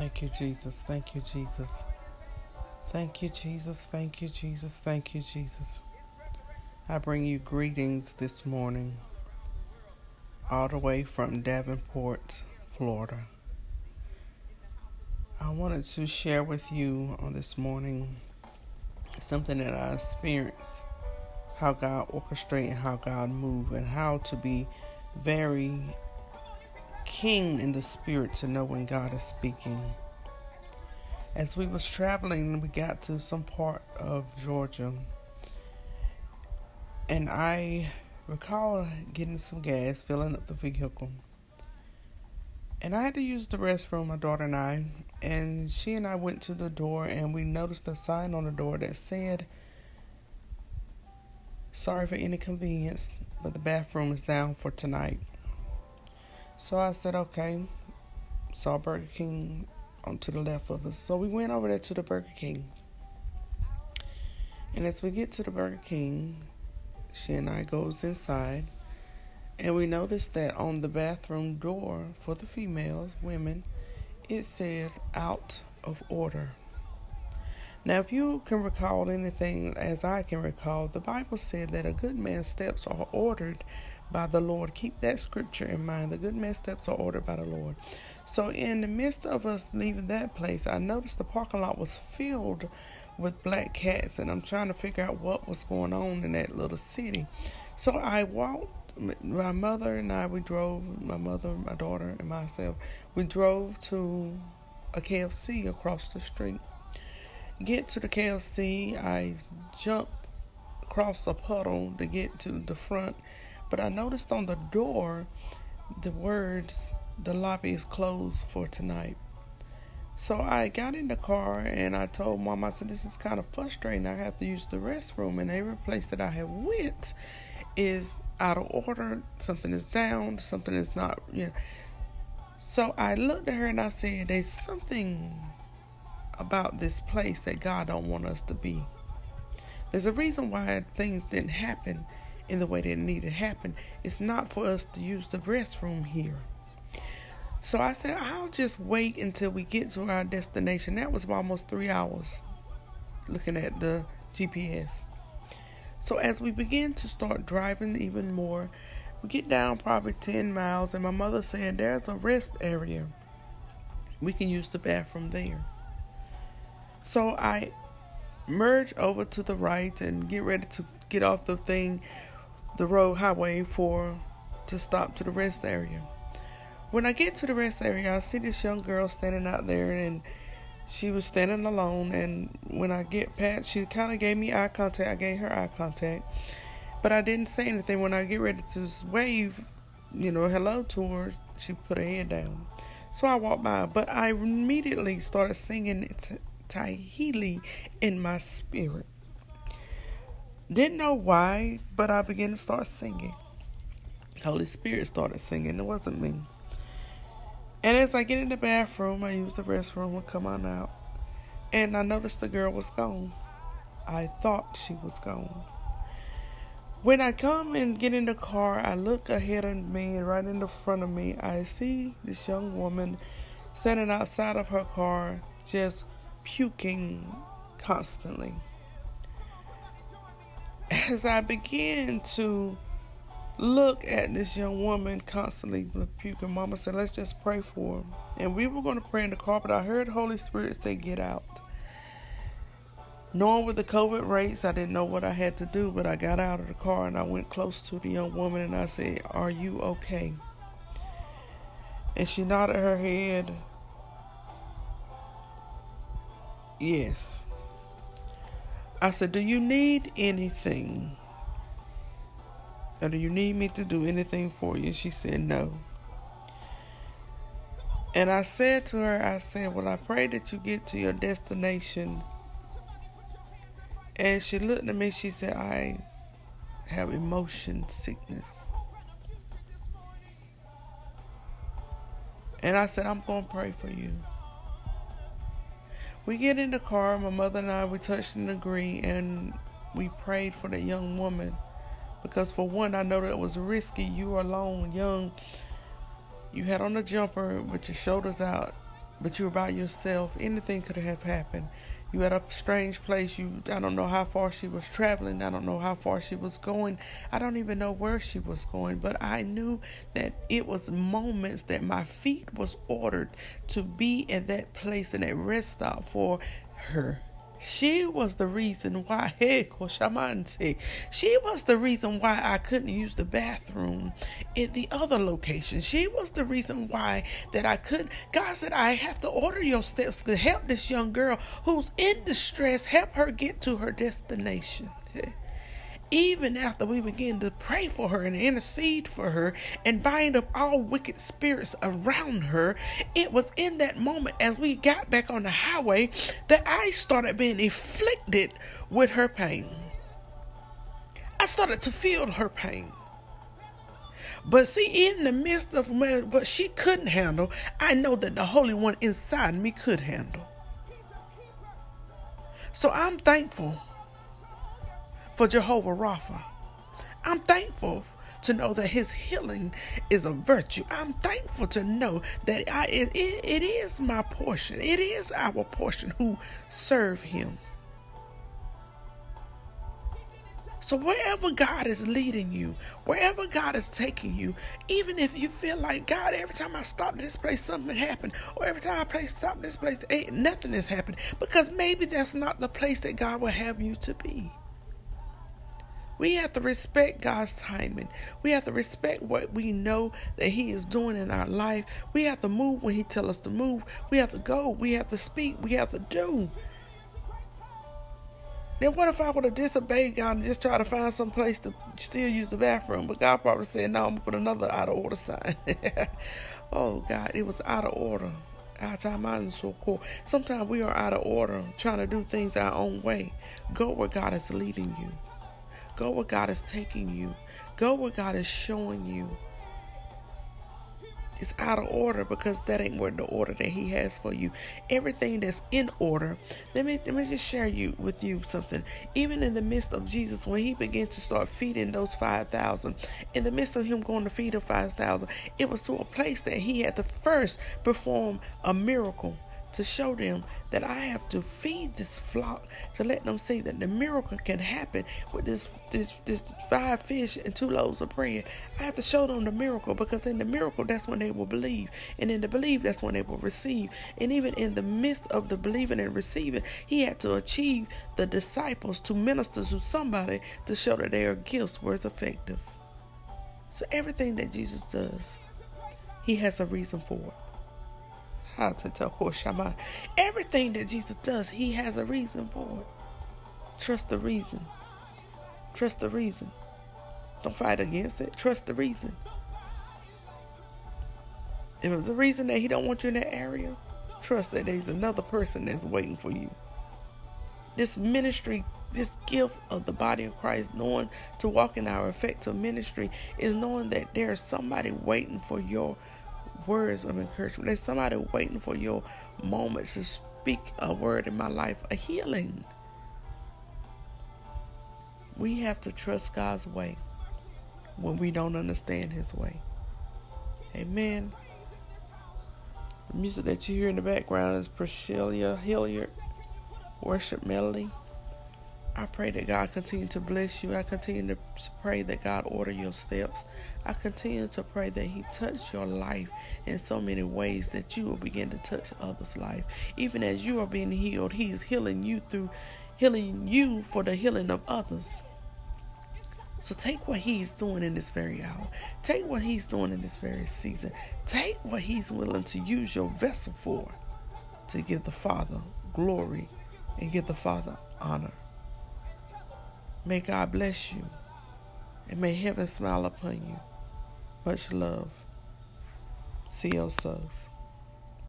Thank you, Jesus. Thank you, Jesus. Thank you, Jesus. Thank you, Jesus. Thank you, Jesus. I bring you greetings this morning, all the way from Davenport, Florida. I wanted to share with you on this morning something that I experienced how God orchestrated, how God moved, and how to be very keen in the spirit to know when God is speaking. As we was traveling, we got to some part of Georgia, and I recall getting some gas, filling up the vehicle. And I had to use the restroom, my daughter and I, and she and I went to the door and we noticed a sign on the door that said, Sorry for any convenience, but the bathroom is down for tonight. So I said, okay. Saw Burger King on to the left of us. So we went over there to the Burger King. And as we get to the Burger King, she and I goes inside and we noticed that on the bathroom door for the females, women, it said out of order. Now, if you can recall anything as I can recall, the Bible said that a good man's steps are ordered by the Lord. Keep that scripture in mind. The good man's steps are ordered by the Lord. So, in the midst of us leaving that place, I noticed the parking lot was filled with black cats, and I'm trying to figure out what was going on in that little city. So, I walked. My mother and I, we drove, my mother, my daughter, and myself, we drove to a KFC across the street. Get to the KFC, I jumped across a puddle to get to the front but I noticed on the door the words, the lobby is closed for tonight. So I got in the car and I told mom, I said, this is kind of frustrating. I have to use the restroom and every place that I have went is out of order. Something is down. Something is not, you know. So I looked at her and I said, there's something about this place that God don't want us to be. There's a reason why things didn't happen in the way that it needed to happen. It's not for us to use the restroom here. So I said, I'll just wait until we get to our destination. That was almost three hours looking at the GPS. So as we begin to start driving even more, we get down probably 10 miles, and my mother said, There's a rest area. We can use the bathroom there. So I merge over to the right and get ready to get off the thing the road highway for to stop to the rest area. When I get to the rest area, I see this young girl standing out there and she was standing alone and when I get past she kind of gave me eye contact. I gave her eye contact. But I didn't say anything when I get ready to wave, you know, hello to her, she put her head down. So I walked by, but I immediately started singing Tahiti in my spirit. Didn't know why, but I began to start singing. Holy Spirit started singing. It wasn't me. And as I get in the bathroom, I use the restroom and come on out. And I noticed the girl was gone. I thought she was gone. When I come and get in the car, I look ahead of me and right in the front of me, I see this young woman standing outside of her car just puking constantly as I began to look at this young woman constantly puking, Mama said, let's just pray for her. And we were going to pray in the car, but I heard Holy Spirit say, get out. Knowing with the COVID rates, I didn't know what I had to do, but I got out of the car and I went close to the young woman and I said, Are you okay? And she nodded her head. Yes. I said, Do you need anything? Or do you need me to do anything for you? She said, No. And I said to her, I said, Well, I pray that you get to your destination. And she looked at me, she said, I have emotion sickness. And I said, I'm going to pray for you. We get in the car, my mother and I, we touched and agreed, and we prayed for that young woman. Because, for one, I know that was risky. You were alone, young. You had on a jumper with your shoulders out. but you were by yourself. Anything could have happened. You at a strange place. You I don't know how far she was traveling. I don't know how far she was going. I don't even know where she was going, but I knew that it was moments that my feet was ordered to be at that place and that rest stop for her. She was the reason why, hey, Koshamante, she was the reason why I couldn't use the bathroom in the other location. She was the reason why that I couldn't. God said, I have to order your steps to help this young girl who's in distress, help her get to her destination even after we begin to pray for her and intercede for her and bind up all wicked spirits around her, it was in that moment as we got back on the highway that I started being afflicted with her pain. I started to feel her pain. But see, in the midst of what she couldn't handle, I know that the Holy One inside me could handle. So I'm thankful for Jehovah Rapha. I'm thankful to know that his healing is a virtue. I'm thankful to know that I, it, it is my portion. It is our portion who serve him. So, wherever God is leading you, wherever God is taking you, even if you feel like, God, every time I stop this place, something happened, or every time I place stop this place, nothing has happened, because maybe that's not the place that God will have you to be. We have to respect God's timing. We have to respect what we know that He is doing in our life. We have to move when He tells us to move. We have to go. We have to speak. We have to do. Then what if I would have disobeyed God and just try to find some place to still use the bathroom? But God probably said, no, I'm to put another out of order sign. oh, God, it was out of order. Our time out is so cool. Sometimes we are out of order, trying to do things our own way. Go where God is leading you. Go where God is taking you. Go where God is showing you. It's out of order because that ain't where the order that He has for you. Everything that's in order. Let me let me just share you with you something. Even in the midst of Jesus, when He began to start feeding those five thousand, in the midst of Him going to feed the five thousand, it was to a place that He had to first perform a miracle to show them that I have to feed this flock to let them see that the miracle can happen with this this this five fish and two loaves of bread. I have to show them the miracle because in the miracle that's when they will believe. And in the believe that's when they will receive. And even in the midst of the believing and receiving, he had to achieve the disciples to minister to somebody to show that their gifts were effective. So everything that Jesus does, he has a reason for it. Everything that Jesus does, he has a reason for it. Trust the reason. Trust the reason. Don't fight against it. Trust the reason. If it was a reason that he don't want you in that area, trust that there's another person that's waiting for you. This ministry, this gift of the body of Christ, knowing to walk in our effective ministry, is knowing that there's somebody waiting for your words of encouragement. There's somebody waiting for your moment to speak a word in my life, a healing. We have to trust God's way when we don't understand His way. Amen. The music that you hear in the background is Priscilla Hilliard worship melody. I pray that God continue to bless you. I continue to pray that God order your steps. I continue to pray that He touch your life in so many ways that you will begin to touch others' life. Even as you are being healed, He's healing you through healing you for the healing of others. So take what He's doing in this very hour. Take what He's doing in this very season. Take what He's willing to use your vessel for to give the Father glory and give the Father honor. May God bless you and may heaven smile upon you. Much love. See you.